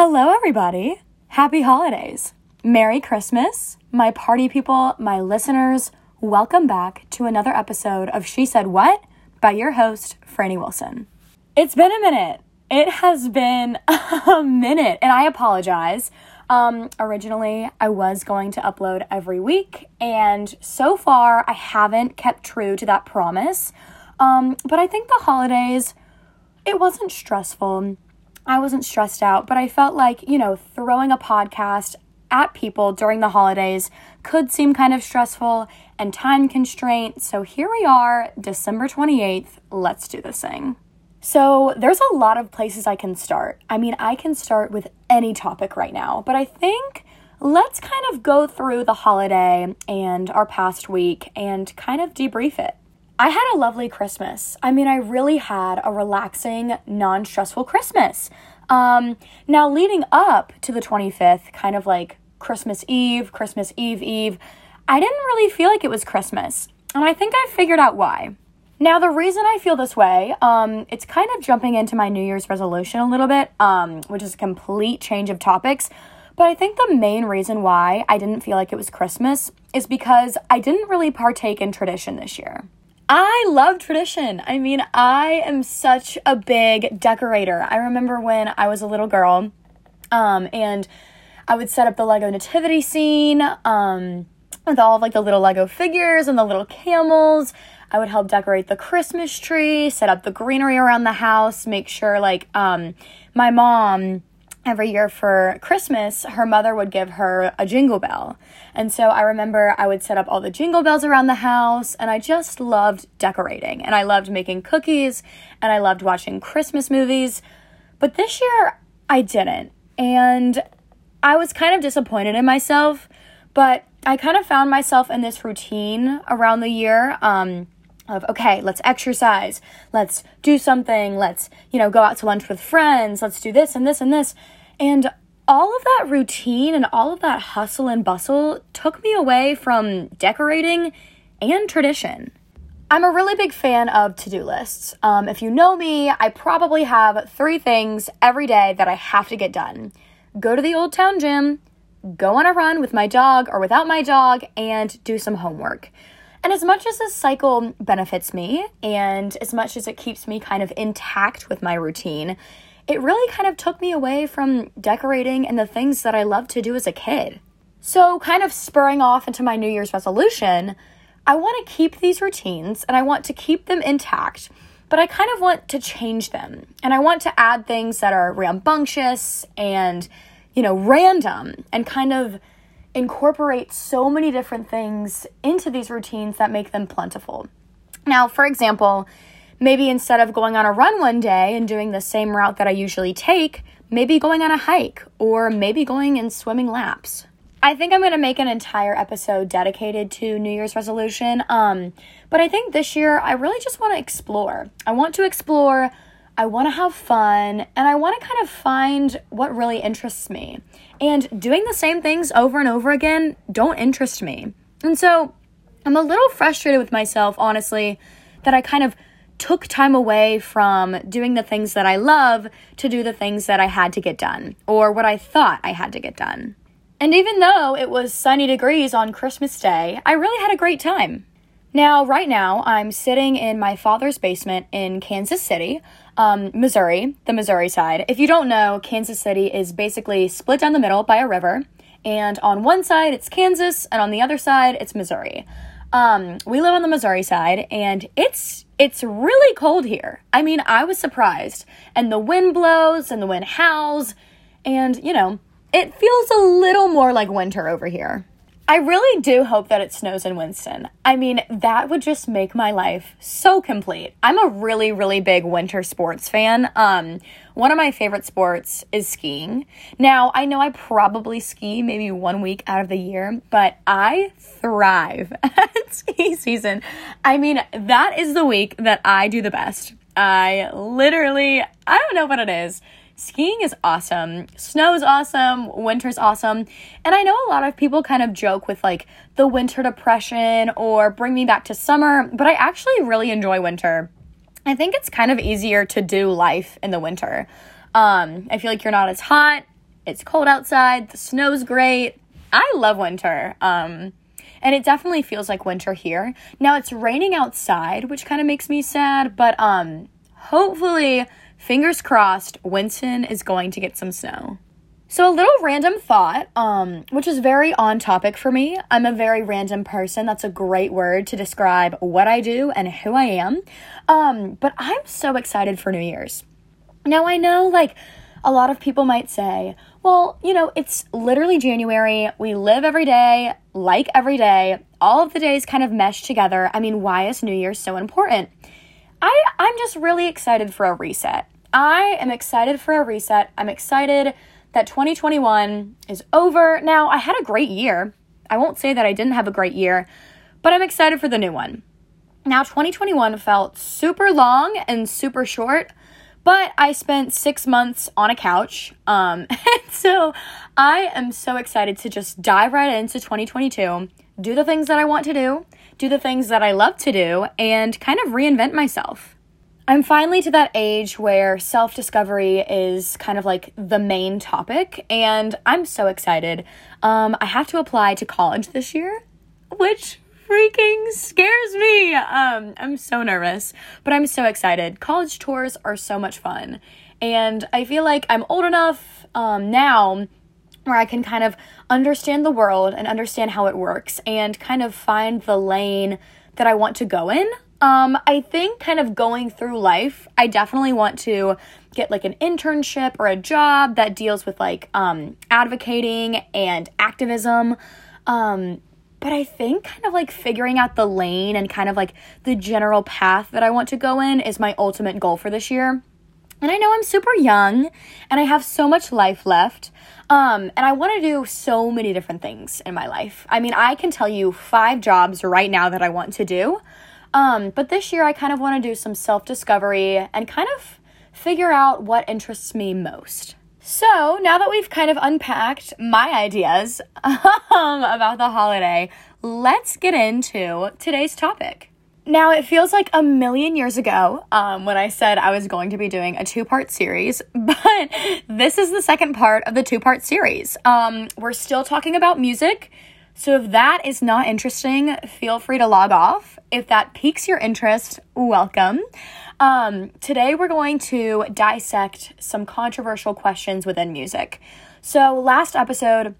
Hello, everybody. Happy holidays. Merry Christmas. My party people, my listeners, welcome back to another episode of She Said What by your host, Franny Wilson. It's been a minute. It has been a minute, and I apologize. Um, originally, I was going to upload every week, and so far, I haven't kept true to that promise. Um, but I think the holidays, it wasn't stressful. I wasn't stressed out, but I felt like, you know, throwing a podcast at people during the holidays could seem kind of stressful and time constraint. So here we are, December 28th. Let's do this thing. So, there's a lot of places I can start. I mean, I can start with any topic right now, but I think let's kind of go through the holiday and our past week and kind of debrief it. I had a lovely Christmas. I mean, I really had a relaxing, non stressful Christmas. Um, now, leading up to the 25th, kind of like Christmas Eve, Christmas Eve Eve, I didn't really feel like it was Christmas. And I think I figured out why. Now, the reason I feel this way, um, it's kind of jumping into my New Year's resolution a little bit, um, which is a complete change of topics. But I think the main reason why I didn't feel like it was Christmas is because I didn't really partake in tradition this year. I love tradition. I mean, I am such a big decorator. I remember when I was a little girl, um, and I would set up the Lego nativity scene, um, with all of like the little Lego figures and the little camels. I would help decorate the Christmas tree, set up the greenery around the house, make sure like um my mom every year for Christmas, her mother would give her a jingle bell. And so I remember I would set up all the jingle bells around the house, and I just loved decorating. And I loved making cookies, and I loved watching Christmas movies. But this year, I didn't. And I was kind of disappointed in myself, but I kind of found myself in this routine around the year. Um, of okay let's exercise let's do something let's you know go out to lunch with friends let's do this and this and this and all of that routine and all of that hustle and bustle took me away from decorating and tradition. I'm a really big fan of to-do lists. Um, if you know me i probably have three things every day that i have to get done. Go to the old town gym go on a run with my dog or without my dog and do some homework. And as much as this cycle benefits me, and as much as it keeps me kind of intact with my routine, it really kind of took me away from decorating and the things that I loved to do as a kid. So, kind of spurring off into my New Year's resolution, I want to keep these routines and I want to keep them intact, but I kind of want to change them. And I want to add things that are rambunctious and, you know, random and kind of incorporate so many different things into these routines that make them plentiful. Now, for example, maybe instead of going on a run one day and doing the same route that I usually take, maybe going on a hike or maybe going and swimming laps. I think I'm going to make an entire episode dedicated to New Year's resolution. Um, but I think this year I really just want to explore. I want to explore I want to have fun and I want to kind of find what really interests me. And doing the same things over and over again don't interest me. And so I'm a little frustrated with myself, honestly, that I kind of took time away from doing the things that I love to do the things that I had to get done or what I thought I had to get done. And even though it was sunny degrees on Christmas Day, I really had a great time. Now, right now, I'm sitting in my father's basement in Kansas City um, Missouri, the Missouri side. If you don't know, Kansas City is basically split down the middle by a river, and on one side it's Kansas, and on the other side it's Missouri. Um, we live on the Missouri side, and it's it's really cold here. I mean, I was surprised, and the wind blows and the wind howls, and you know, it feels a little more like winter over here. I really do hope that it snows in Winston. I mean, that would just make my life so complete. I'm a really, really big winter sports fan. Um, one of my favorite sports is skiing. Now, I know I probably ski maybe one week out of the year, but I thrive at ski season. I mean, that is the week that I do the best. I literally, I don't know what it is skiing is awesome. Snow is awesome. Winter's awesome. And I know a lot of people kind of joke with like the winter depression or bring me back to summer, but I actually really enjoy winter. I think it's kind of easier to do life in the winter. Um, I feel like you're not as hot. It's cold outside, the snow's great. I love winter. Um, and it definitely feels like winter here. Now it's raining outside, which kind of makes me sad, but um hopefully, fingers crossed, Winston is going to get some snow. So a little random thought, um, which is very on topic for me. I'm a very random person. That's a great word to describe what I do and who I am. Um, but I'm so excited for New Year's. Now I know like a lot of people might say, well, you know, it's literally January. We live every day, like every day. All of the days kind of mesh together. I mean, why is New Year's so important? I I'm just really excited for a reset. I am excited for a reset. I'm excited that 2021 is over. Now, I had a great year. I won't say that I didn't have a great year, but I'm excited for the new one. Now, 2021 felt super long and super short, but I spent six months on a couch. Um, so I am so excited to just dive right into 2022, do the things that I want to do, do the things that I love to do, and kind of reinvent myself. I'm finally to that age where self discovery is kind of like the main topic, and I'm so excited. Um, I have to apply to college this year, which freaking scares me. Um, I'm so nervous, but I'm so excited. College tours are so much fun, and I feel like I'm old enough um, now where I can kind of understand the world and understand how it works and kind of find the lane that I want to go in. Um, I think kind of going through life, I definitely want to get like an internship or a job that deals with like um, advocating and activism. Um, but I think kind of like figuring out the lane and kind of like the general path that I want to go in is my ultimate goal for this year. And I know I'm super young and I have so much life left. Um, and I want to do so many different things in my life. I mean, I can tell you five jobs right now that I want to do. Um, but this year I kind of want to do some self discovery and kind of figure out what interests me most. So now that we've kind of unpacked my ideas um, about the holiday, let's get into today's topic. Now, it feels like a million years ago um, when I said I was going to be doing a two part series, but this is the second part of the two part series. Um, we're still talking about music. So if that is not interesting, feel free to log off. If that piques your interest, welcome. Um, today we're going to dissect some controversial questions within music. So, last episode,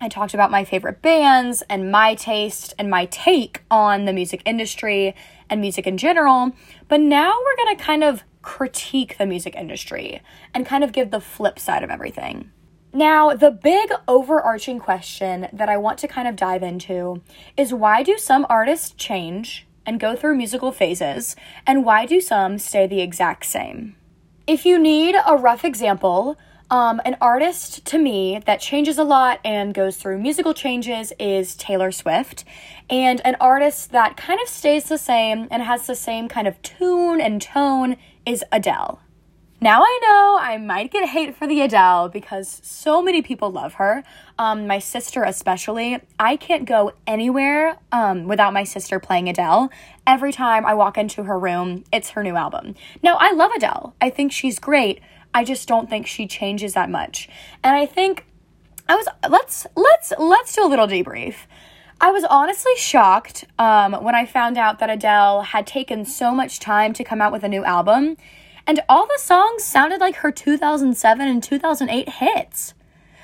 I talked about my favorite bands and my taste and my take on the music industry and music in general. But now we're going to kind of critique the music industry and kind of give the flip side of everything. Now, the big overarching question that I want to kind of dive into is why do some artists change and go through musical phases, and why do some stay the exact same? If you need a rough example, um, an artist to me that changes a lot and goes through musical changes is Taylor Swift. And an artist that kind of stays the same and has the same kind of tune and tone is Adele. Now I know I might get hate for the Adele because so many people love her. Um, my sister, especially. I can't go anywhere um, without my sister playing Adele. Every time I walk into her room, it's her new album. Now, I love Adele. I think she's great, I just don't think she changes that much. And I think I was let's let's let's do a little debrief. I was honestly shocked um, when I found out that Adele had taken so much time to come out with a new album, and all the songs sounded like her 2007 and 2008 hits.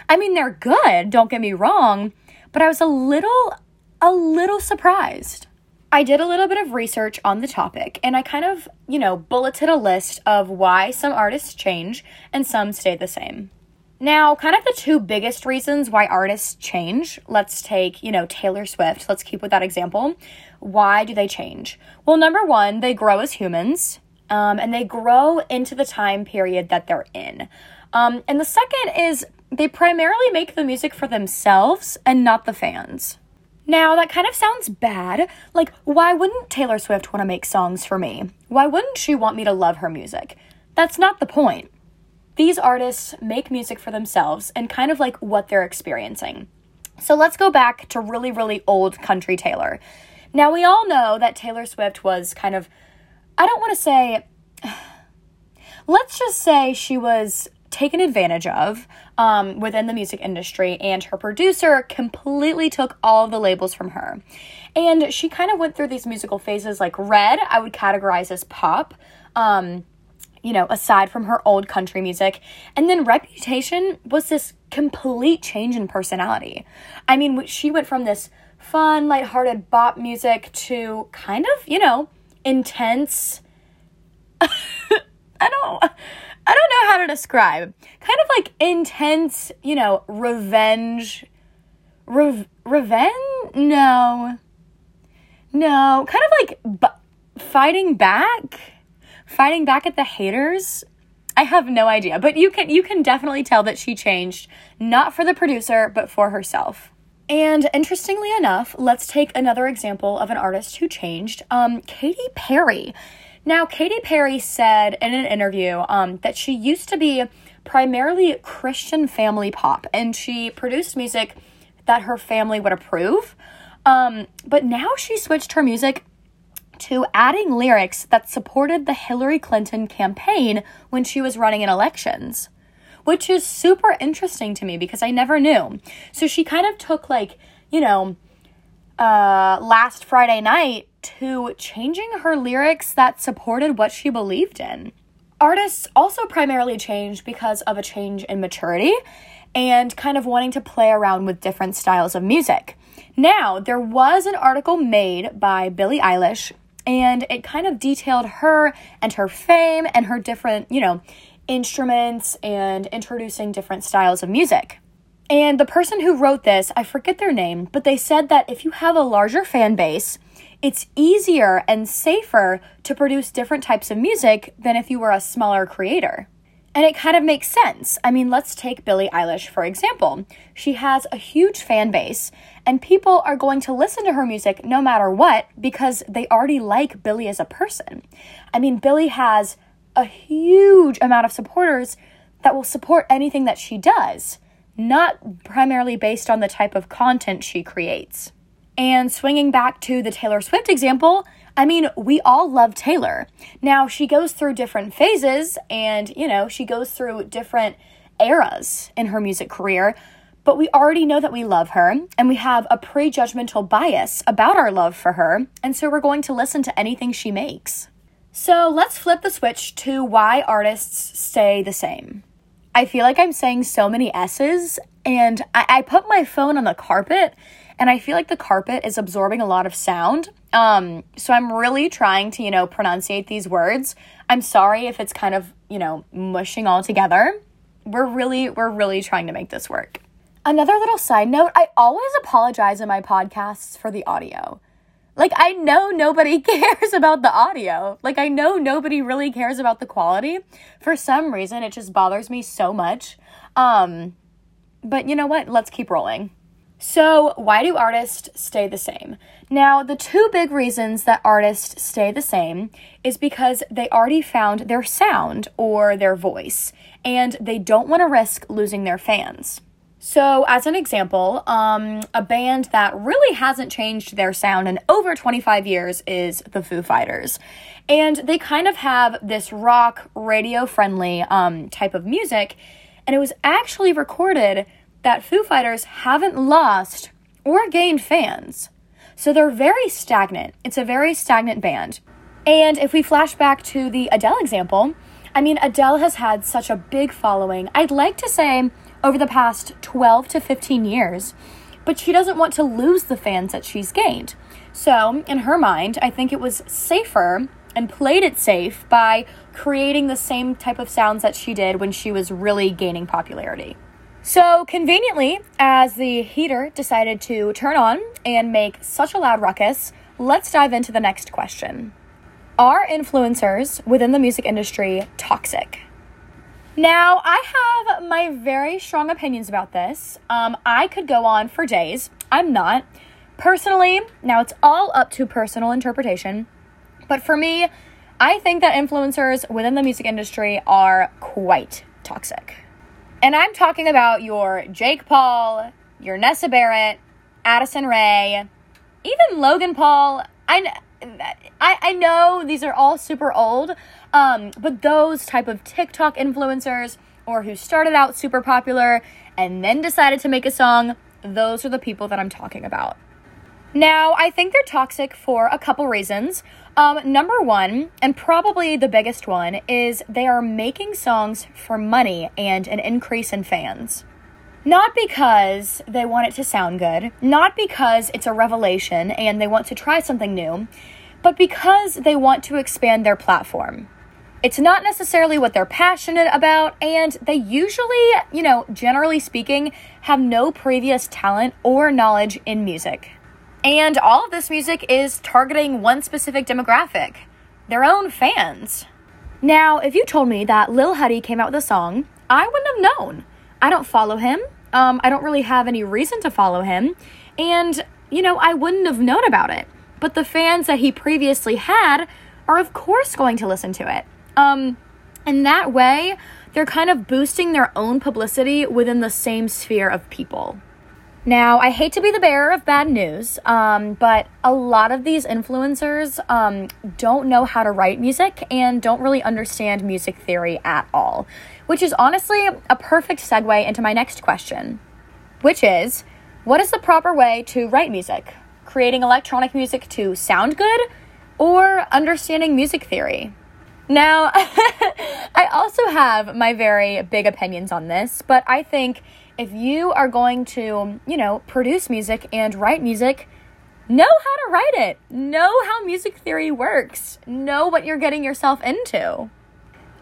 I mean, they're good, don't get me wrong, but I was a little a little surprised. I did a little bit of research on the topic and I kind of, you know, bulleted a list of why some artists change and some stay the same. Now, kind of the two biggest reasons why artists change, let's take, you know, Taylor Swift. Let's keep with that example. Why do they change? Well, number one, they grow as humans um, and they grow into the time period that they're in. Um, and the second is they primarily make the music for themselves and not the fans. Now, that kind of sounds bad. Like, why wouldn't Taylor Swift want to make songs for me? Why wouldn't she want me to love her music? That's not the point. These artists make music for themselves and kind of like what they're experiencing. So let's go back to really, really old country Taylor. Now, we all know that Taylor Swift was kind of, I don't want to say, let's just say she was taken advantage of um, within the music industry, and her producer completely took all of the labels from her. And she kind of went through these musical phases like Red, I would categorize as pop. Um, you know, aside from her old country music. And then Reputation was this complete change in personality. I mean, she went from this fun, lighthearted bop music to kind of, you know, intense. I don't I don't know how to describe. Kind of like intense, you know, revenge Re- revenge? No. No, kind of like bu- fighting back fighting back at the haters I have no idea, but you can you can definitely tell that she changed not for the producer but for herself. And interestingly enough, let's take another example of an artist who changed. Um, Katy Perry. Now, Katy Perry said in an interview um, that she used to be primarily Christian family pop, and she produced music that her family would approve. Um, but now she switched her music to adding lyrics that supported the Hillary Clinton campaign when she was running in elections, which is super interesting to me because I never knew. So she kind of took, like, you know, uh, last Friday night to changing her lyrics that supported what she believed in. Artists also primarily changed because of a change in maturity and kind of wanting to play around with different styles of music. Now, there was an article made by Billie Eilish and it kind of detailed her and her fame and her different, you know, instruments and introducing different styles of music. And the person who wrote this, I forget their name, but they said that if you have a larger fan base, it's easier and safer to produce different types of music than if you were a smaller creator. And it kind of makes sense. I mean, let's take Billie Eilish, for example. She has a huge fan base, and people are going to listen to her music no matter what because they already like Billie as a person. I mean, Billie has a huge amount of supporters that will support anything that she does, not primarily based on the type of content she creates. And swinging back to the Taylor Swift example, I mean, we all love Taylor. Now, she goes through different phases and, you know, she goes through different eras in her music career, but we already know that we love her and we have a prejudgmental bias about our love for her, and so we're going to listen to anything she makes. So let's flip the switch to why artists stay the same. I feel like I'm saying so many S's, and I, I put my phone on the carpet and I feel like the carpet is absorbing a lot of sound. Um, so I'm really trying to, you know, pronunciate these words. I'm sorry if it's kind of, you know, mushing all together. We're really, we're really trying to make this work. Another little side note I always apologize in my podcasts for the audio. Like, I know nobody cares about the audio. Like, I know nobody really cares about the quality. For some reason, it just bothers me so much. Um, but you know what? Let's keep rolling. So, why do artists stay the same? Now, the two big reasons that artists stay the same is because they already found their sound or their voice, and they don't want to risk losing their fans. So, as an example, um, a band that really hasn't changed their sound in over 25 years is the Foo Fighters. And they kind of have this rock, radio friendly um, type of music, and it was actually recorded that Foo Fighters haven't lost or gained fans. So they're very stagnant. It's a very stagnant band. And if we flash back to the Adele example, I mean, Adele has had such a big following. I'd like to say over the past 12 to 15 years, but she doesn't want to lose the fans that she's gained. So, in her mind, I think it was safer and played it safe by creating the same type of sounds that she did when she was really gaining popularity. So, conveniently, as the heater decided to turn on and make such a loud ruckus, let's dive into the next question Are influencers within the music industry toxic? Now, I have my very strong opinions about this. Um, I could go on for days. I'm not. Personally, now it's all up to personal interpretation, but for me, I think that influencers within the music industry are quite toxic. And I'm talking about your Jake Paul, your Nessa Barrett, Addison Rae, even Logan Paul. I, I, I know these are all super old, um, but those type of TikTok influencers or who started out super popular and then decided to make a song, those are the people that I'm talking about. Now, I think they're toxic for a couple reasons. Um, number one, and probably the biggest one, is they are making songs for money and an increase in fans. Not because they want it to sound good, not because it's a revelation and they want to try something new, but because they want to expand their platform. It's not necessarily what they're passionate about, and they usually, you know, generally speaking, have no previous talent or knowledge in music. And all of this music is targeting one specific demographic their own fans. Now, if you told me that Lil Huddy came out with a song, I wouldn't have known. I don't follow him. Um, I don't really have any reason to follow him. And, you know, I wouldn't have known about it. But the fans that he previously had are, of course, going to listen to it. Um, and that way, they're kind of boosting their own publicity within the same sphere of people. Now, I hate to be the bearer of bad news, um, but a lot of these influencers um, don't know how to write music and don't really understand music theory at all, which is honestly a perfect segue into my next question, which is what is the proper way to write music? Creating electronic music to sound good or understanding music theory? Now, I also have my very big opinions on this, but I think if you are going to, you know, produce music and write music, know how to write it, know how music theory works, know what you're getting yourself into.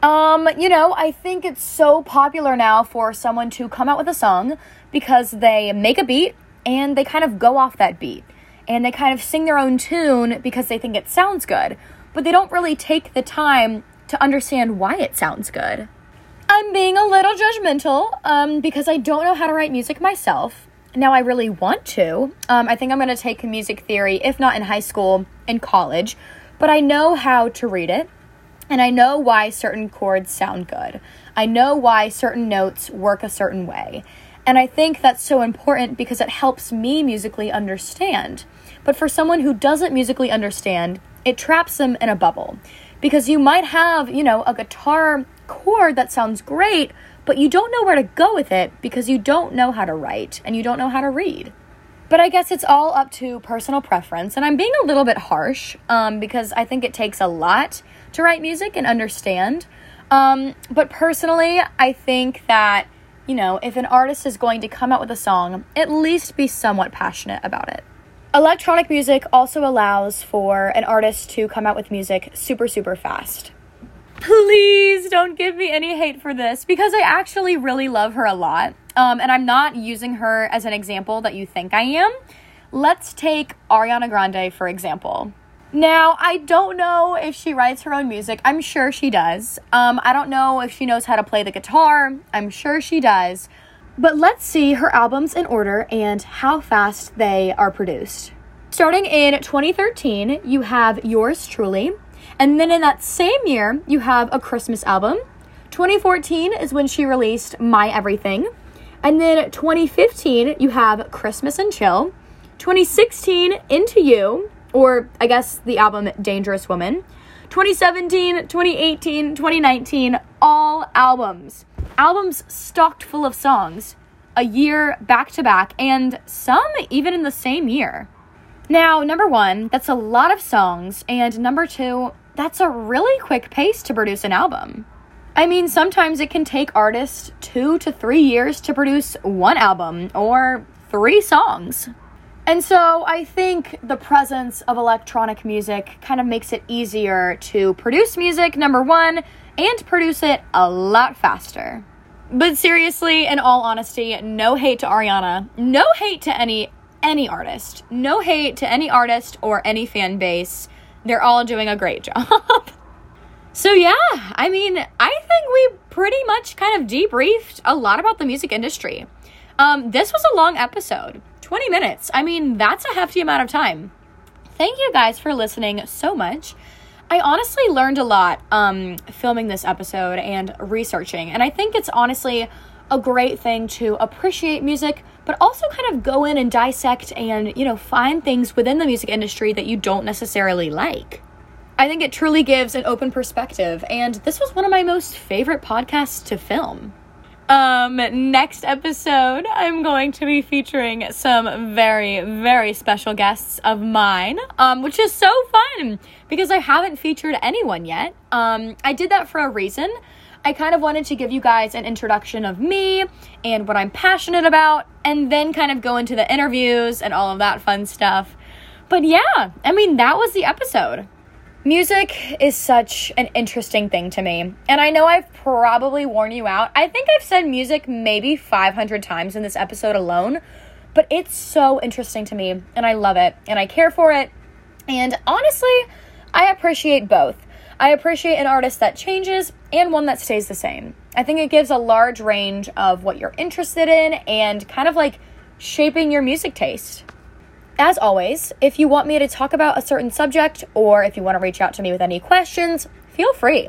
Um, you know, I think it's so popular now for someone to come out with a song because they make a beat and they kind of go off that beat and they kind of sing their own tune because they think it sounds good, but they don't really take the time to understand why it sounds good. I'm being a little judgmental um, because I don't know how to write music myself. Now, I really want to. Um, I think I'm going to take music theory, if not in high school, in college. But I know how to read it, and I know why certain chords sound good. I know why certain notes work a certain way. And I think that's so important because it helps me musically understand. But for someone who doesn't musically understand, it traps them in a bubble. Because you might have, you know, a guitar chord that sounds great, but you don't know where to go with it because you don't know how to write and you don't know how to read. But I guess it's all up to personal preference, and I'm being a little bit harsh um, because I think it takes a lot to write music and understand. Um, but personally, I think that, you know, if an artist is going to come out with a song, at least be somewhat passionate about it. Electronic music also allows for an artist to come out with music super, super fast. Please don't give me any hate for this because I actually really love her a lot. Um, and I'm not using her as an example that you think I am. Let's take Ariana Grande, for example. Now, I don't know if she writes her own music. I'm sure she does. Um, I don't know if she knows how to play the guitar. I'm sure she does. But let's see her albums in order and how fast they are produced. Starting in 2013, you have Yours Truly, and then in that same year, you have a Christmas album. 2014 is when she released My Everything. And then 2015, you have Christmas and Chill. 2016, Into You, or I guess the album Dangerous Woman. 2017, 2018, 2019, all albums. Albums stocked full of songs, a year back to back, and some even in the same year. Now, number one, that's a lot of songs, and number two, that's a really quick pace to produce an album. I mean, sometimes it can take artists two to three years to produce one album or three songs. And so I think the presence of electronic music kind of makes it easier to produce music, number one, and produce it a lot faster. But seriously, in all honesty, no hate to Ariana, no hate to any any artist, no hate to any artist or any fan base. They're all doing a great job. so, yeah, I mean, I think we pretty much kind of debriefed a lot about the music industry. Um, this was a long episode 20 minutes. I mean, that's a hefty amount of time. Thank you guys for listening so much. I honestly learned a lot um, filming this episode and researching, and I think it's honestly a great thing to appreciate music, but also kind of go in and dissect and, you know, find things within the music industry that you don't necessarily like. I think it truly gives an open perspective, and this was one of my most favorite podcasts to film. Um, next episode, I'm going to be featuring some very, very special guests of mine, um, which is so fun because I haven't featured anyone yet. Um, I did that for a reason. I kind of wanted to give you guys an introduction of me and what I'm passionate about, and then kind of go into the interviews and all of that fun stuff. But yeah, I mean, that was the episode. Music is such an interesting thing to me. And I know I've probably worn you out. I think I've said music maybe 500 times in this episode alone, but it's so interesting to me and I love it and I care for it. And honestly, I appreciate both. I appreciate an artist that changes and one that stays the same. I think it gives a large range of what you're interested in and kind of like shaping your music taste. As always, if you want me to talk about a certain subject or if you want to reach out to me with any questions, feel free.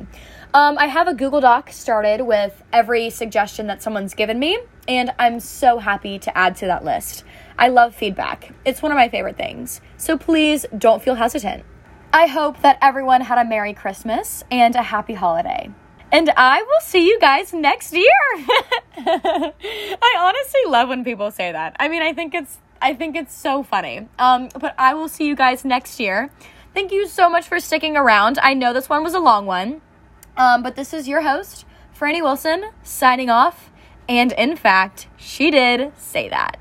Um, I have a Google Doc started with every suggestion that someone's given me, and I'm so happy to add to that list. I love feedback, it's one of my favorite things. So please don't feel hesitant. I hope that everyone had a Merry Christmas and a Happy Holiday. And I will see you guys next year. I honestly love when people say that. I mean, I think it's I think it's so funny. Um, but I will see you guys next year. Thank you so much for sticking around. I know this one was a long one, um, but this is your host, Franny Wilson, signing off. And in fact, she did say that.